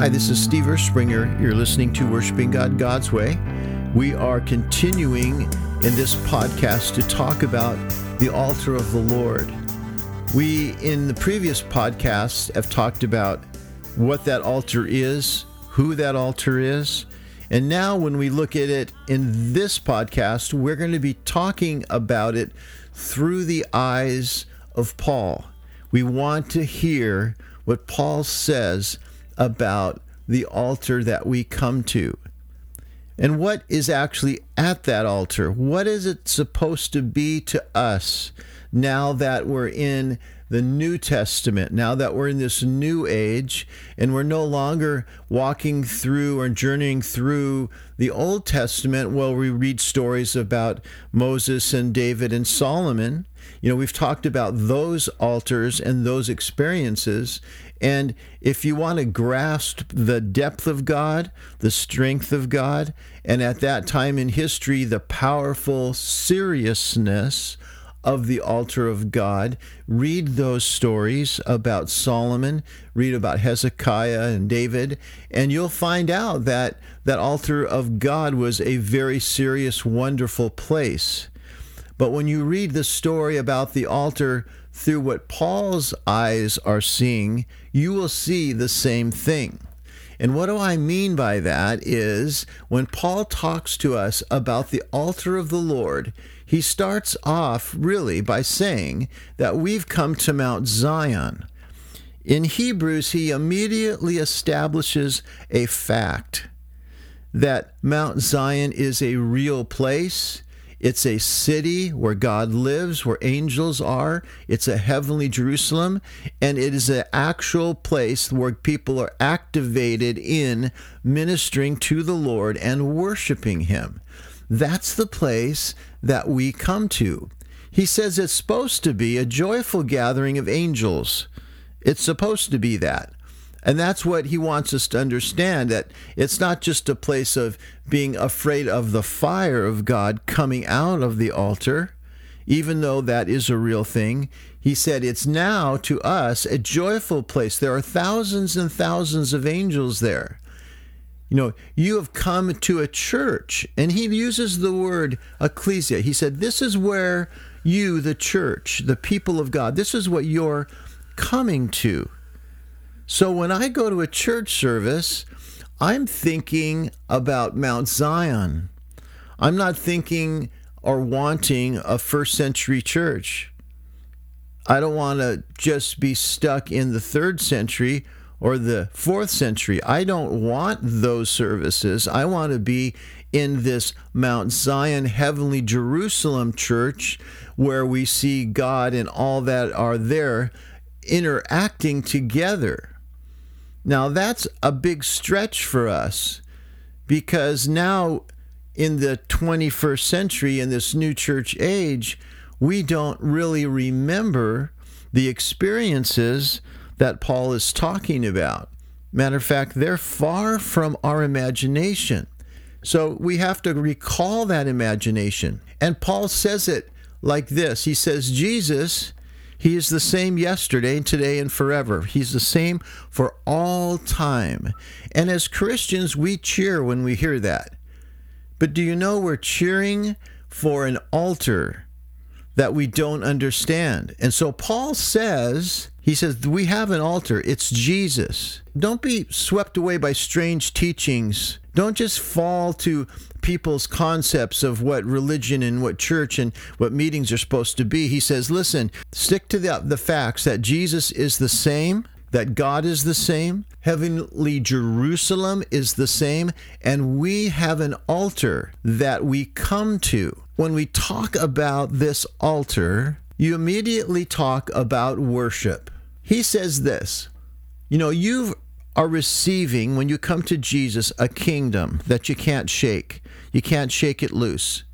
Hi, this is Steve Erspringer. You're listening to Worshiping God God's Way. We are continuing in this podcast to talk about the altar of the Lord. We, in the previous podcast, have talked about what that altar is, who that altar is. And now, when we look at it in this podcast, we're going to be talking about it through the eyes of Paul. We want to hear what Paul says about the altar that we come to. And what is actually at that altar? What is it supposed to be to us now that we're in the New Testament, now that we're in this new age and we're no longer walking through or journeying through the Old Testament while we read stories about Moses and David and Solomon? You know, we've talked about those altars and those experiences. And if you want to grasp the depth of God, the strength of God, and at that time in history, the powerful seriousness of the altar of God, read those stories about Solomon, read about Hezekiah and David, and you'll find out that that altar of God was a very serious, wonderful place. But when you read the story about the altar through what Paul's eyes are seeing, you will see the same thing. And what do I mean by that is when Paul talks to us about the altar of the Lord, he starts off really by saying that we've come to Mount Zion. In Hebrews, he immediately establishes a fact that Mount Zion is a real place. It's a city where God lives, where angels are. It's a heavenly Jerusalem, and it is an actual place where people are activated in ministering to the Lord and worshiping Him. That's the place that we come to. He says it's supposed to be a joyful gathering of angels. It's supposed to be that. And that's what he wants us to understand that it's not just a place of being afraid of the fire of God coming out of the altar, even though that is a real thing. He said it's now to us a joyful place. There are thousands and thousands of angels there. You know, you have come to a church, and he uses the word ecclesia. He said, This is where you, the church, the people of God, this is what you're coming to. So when I go to a church service, I'm thinking about Mount Zion. I'm not thinking or wanting a first century church. I don't want to just be stuck in the third century or the fourth century. I don't want those services. I want to be in this Mount Zion, heavenly Jerusalem church where we see God and all that are there interacting together. Now, that's a big stretch for us because now in the 21st century, in this new church age, we don't really remember the experiences that Paul is talking about. Matter of fact, they're far from our imagination. So we have to recall that imagination. And Paul says it like this He says, Jesus he is the same yesterday, today, and forever. He's the same for all time. And as Christians, we cheer when we hear that. But do you know we're cheering for an altar that we don't understand? And so Paul says, he says, we have an altar. It's Jesus. Don't be swept away by strange teachings. Don't just fall to people's concepts of what religion and what church and what meetings are supposed to be. He says, listen, stick to the, the facts that Jesus is the same, that God is the same, heavenly Jerusalem is the same, and we have an altar that we come to. When we talk about this altar, you immediately talk about worship. He says this You know, you are receiving, when you come to Jesus, a kingdom that you can't shake. You can't shake it loose.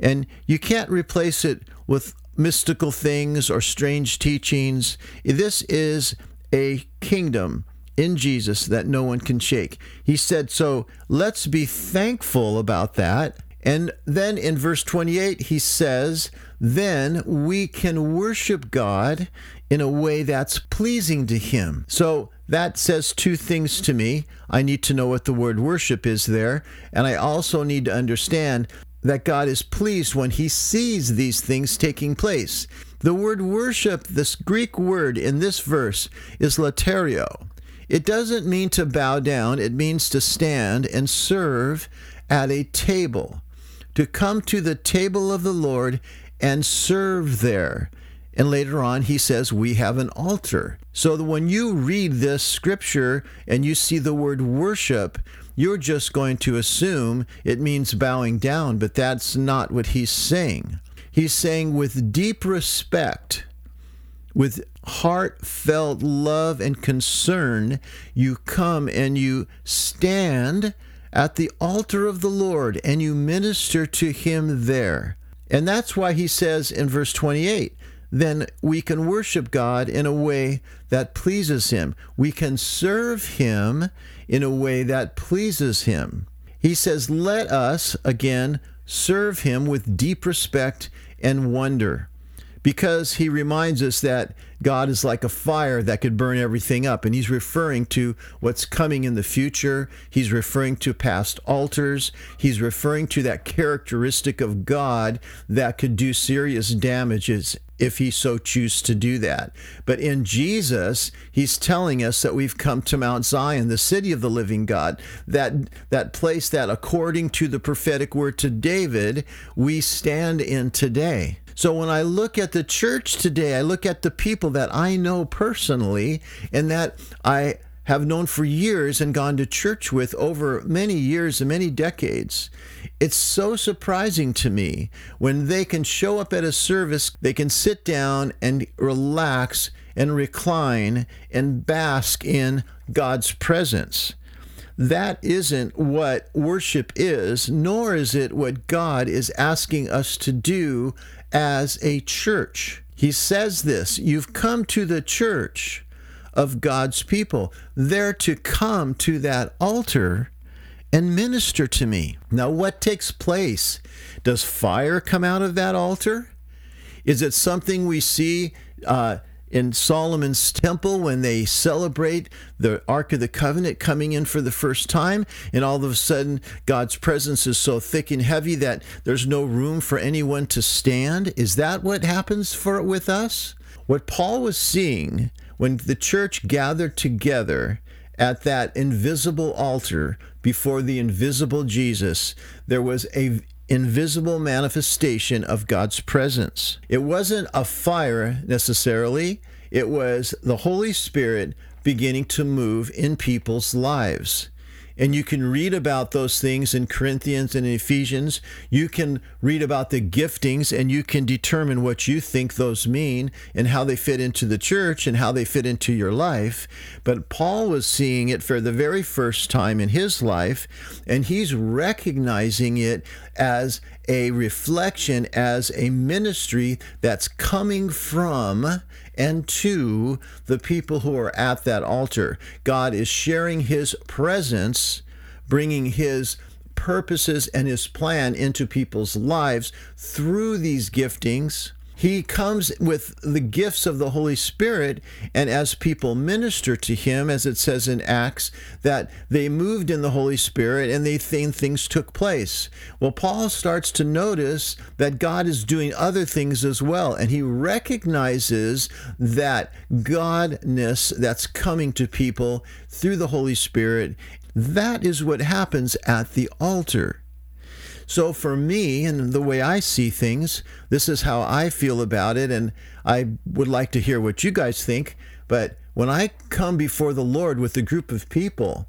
And you can't replace it with mystical things or strange teachings. This is a kingdom in Jesus that no one can shake. He said, so let's be thankful about that. And then in verse 28, he says, then we can worship God in a way that's pleasing to Him. So that says two things to me. I need to know what the word worship is there, and I also need to understand that God is pleased when He sees these things taking place. The word worship, this Greek word in this verse, is laterio. It doesn't mean to bow down, it means to stand and serve at a table, to come to the table of the Lord and serve there. And later on, he says, We have an altar. So when you read this scripture and you see the word worship, you're just going to assume it means bowing down, but that's not what he's saying. He's saying, with deep respect, with heartfelt love and concern, you come and you stand at the altar of the Lord and you minister to him there. And that's why he says in verse 28 then we can worship God in a way that pleases Him. We can serve Him in a way that pleases Him. He says, Let us, again, serve Him with deep respect and wonder because he reminds us that God is like a fire that could burn everything up. And he's referring to what's coming in the future. He's referring to past altars. He's referring to that characteristic of God that could do serious damages if he so choose to do that. But in Jesus, he's telling us that we've come to Mount Zion, the city of the living God, that that place that according to the prophetic word to David, we stand in today. So when I look at the church today, I look at the people that I know personally and that I have known for years and gone to church with over many years and many decades. It's so surprising to me when they can show up at a service, they can sit down and relax and recline and bask in God's presence. That isn't what worship is, nor is it what God is asking us to do as a church. He says this You've come to the church of God's people. They're to come to that altar and minister to me. Now, what takes place? Does fire come out of that altar? Is it something we see uh, in Solomon's temple when they celebrate the Ark of the Covenant coming in for the first time, and all of a sudden God's presence is so thick and heavy that there's no room for anyone to stand? Is that what happens for with us? What Paul was seeing when the church gathered together at that invisible altar before the invisible Jesus, there was a invisible manifestation of God's presence. It wasn't a fire necessarily, it was the Holy Spirit beginning to move in people's lives. And you can read about those things in Corinthians and Ephesians. You can read about the giftings and you can determine what you think those mean and how they fit into the church and how they fit into your life. But Paul was seeing it for the very first time in his life, and he's recognizing it as a reflection, as a ministry that's coming from and to the people who are at that altar. God is sharing his presence, bringing his purposes and his plan into people's lives through these giftings he comes with the gifts of the Holy Spirit, and as people minister to him, as it says in Acts, that they moved in the Holy Spirit and they think things took place. Well, Paul starts to notice that God is doing other things as well, and he recognizes that godness that's coming to people through the Holy Spirit. That is what happens at the altar. So for me and the way I see things, this is how I feel about it. And I would like to hear what you guys think. But when I come before the Lord with a group of people,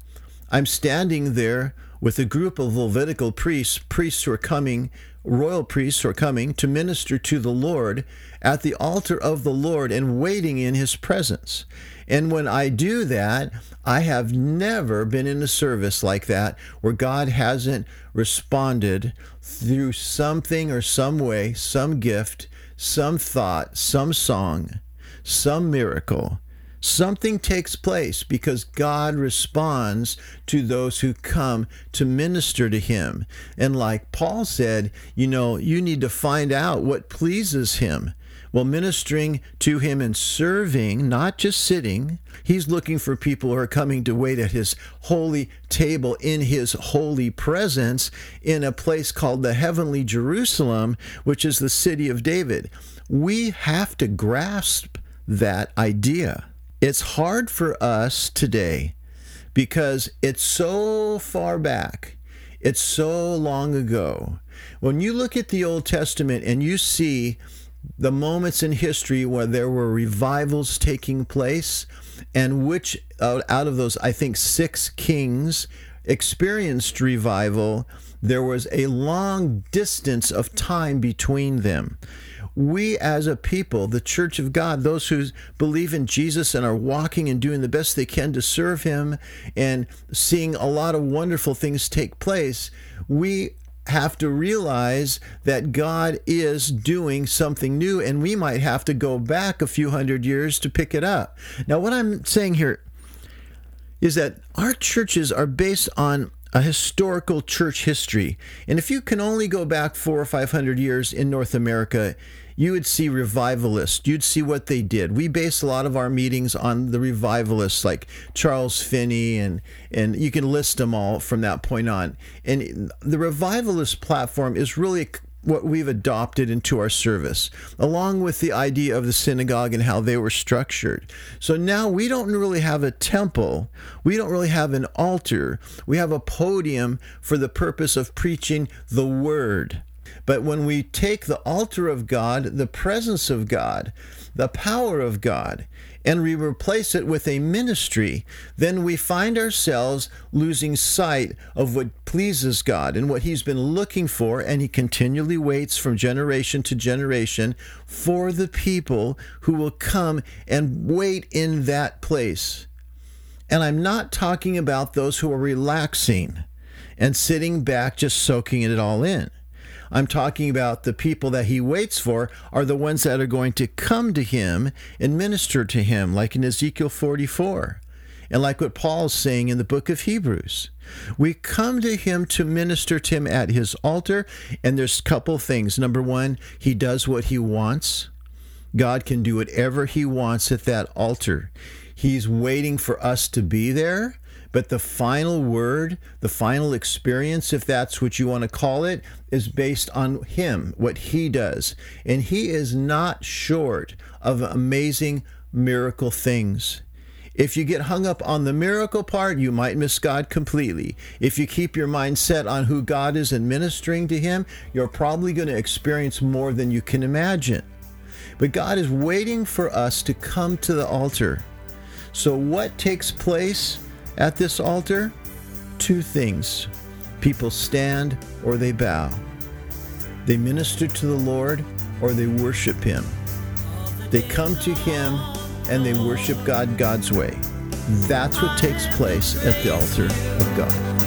I'm standing there with a group of Levitical priests, priests who are coming, royal priests are coming to minister to the Lord at the altar of the Lord and waiting in his presence. And when I do that, I have never been in a service like that where God hasn't responded through something or some way, some gift, some thought, some song, some miracle. Something takes place because God responds to those who come to minister to Him. And like Paul said, you know, you need to find out what pleases Him. Well, ministering to him and serving, not just sitting, he's looking for people who are coming to wait at his holy table in his holy presence in a place called the heavenly Jerusalem, which is the city of David. We have to grasp that idea. It's hard for us today because it's so far back. It's so long ago. When you look at the Old Testament and you see the moments in history where there were revivals taking place, and which out, of those, I think, six kings experienced revival, there was a long distance of time between them. We, as a people, the church of God, those who believe in Jesus and are walking and doing the best they can to serve Him and seeing a lot of wonderful things take place, we have to realize that God is doing something new, and we might have to go back a few hundred years to pick it up. Now, what I'm saying here is that our churches are based on a historical church history. And if you can only go back four or five hundred years in North America, you would see revivalists. You'd see what they did. We base a lot of our meetings on the revivalists like Charles Finney and and you can list them all from that point on. And the revivalist platform is really what we've adopted into our service, along with the idea of the synagogue and how they were structured. So now we don't really have a temple, we don't really have an altar, we have a podium for the purpose of preaching the word. But when we take the altar of God, the presence of God, the power of God, and we replace it with a ministry, then we find ourselves losing sight of what pleases God and what He's been looking for, and He continually waits from generation to generation for the people who will come and wait in that place. And I'm not talking about those who are relaxing and sitting back just soaking it all in. I'm talking about the people that he waits for are the ones that are going to come to him and minister to him, like in Ezekiel 44, and like what Paul's saying in the book of Hebrews. We come to him to minister to him at his altar, and there's a couple things. Number one, he does what he wants. God can do whatever he wants at that altar. He's waiting for us to be there but the final word, the final experience, if that's what you want to call it, is based on Him, what He does. And He is not short of amazing miracle things. If you get hung up on the miracle part, you might miss God completely. If you keep your mind set on who God is and ministering to Him, you're probably going to experience more than you can imagine. But God is waiting for us to come to the altar. So, what takes place? At this altar, two things people stand or they bow. They minister to the Lord or they worship Him. They come to Him and they worship God God's way. That's what takes place at the altar of God.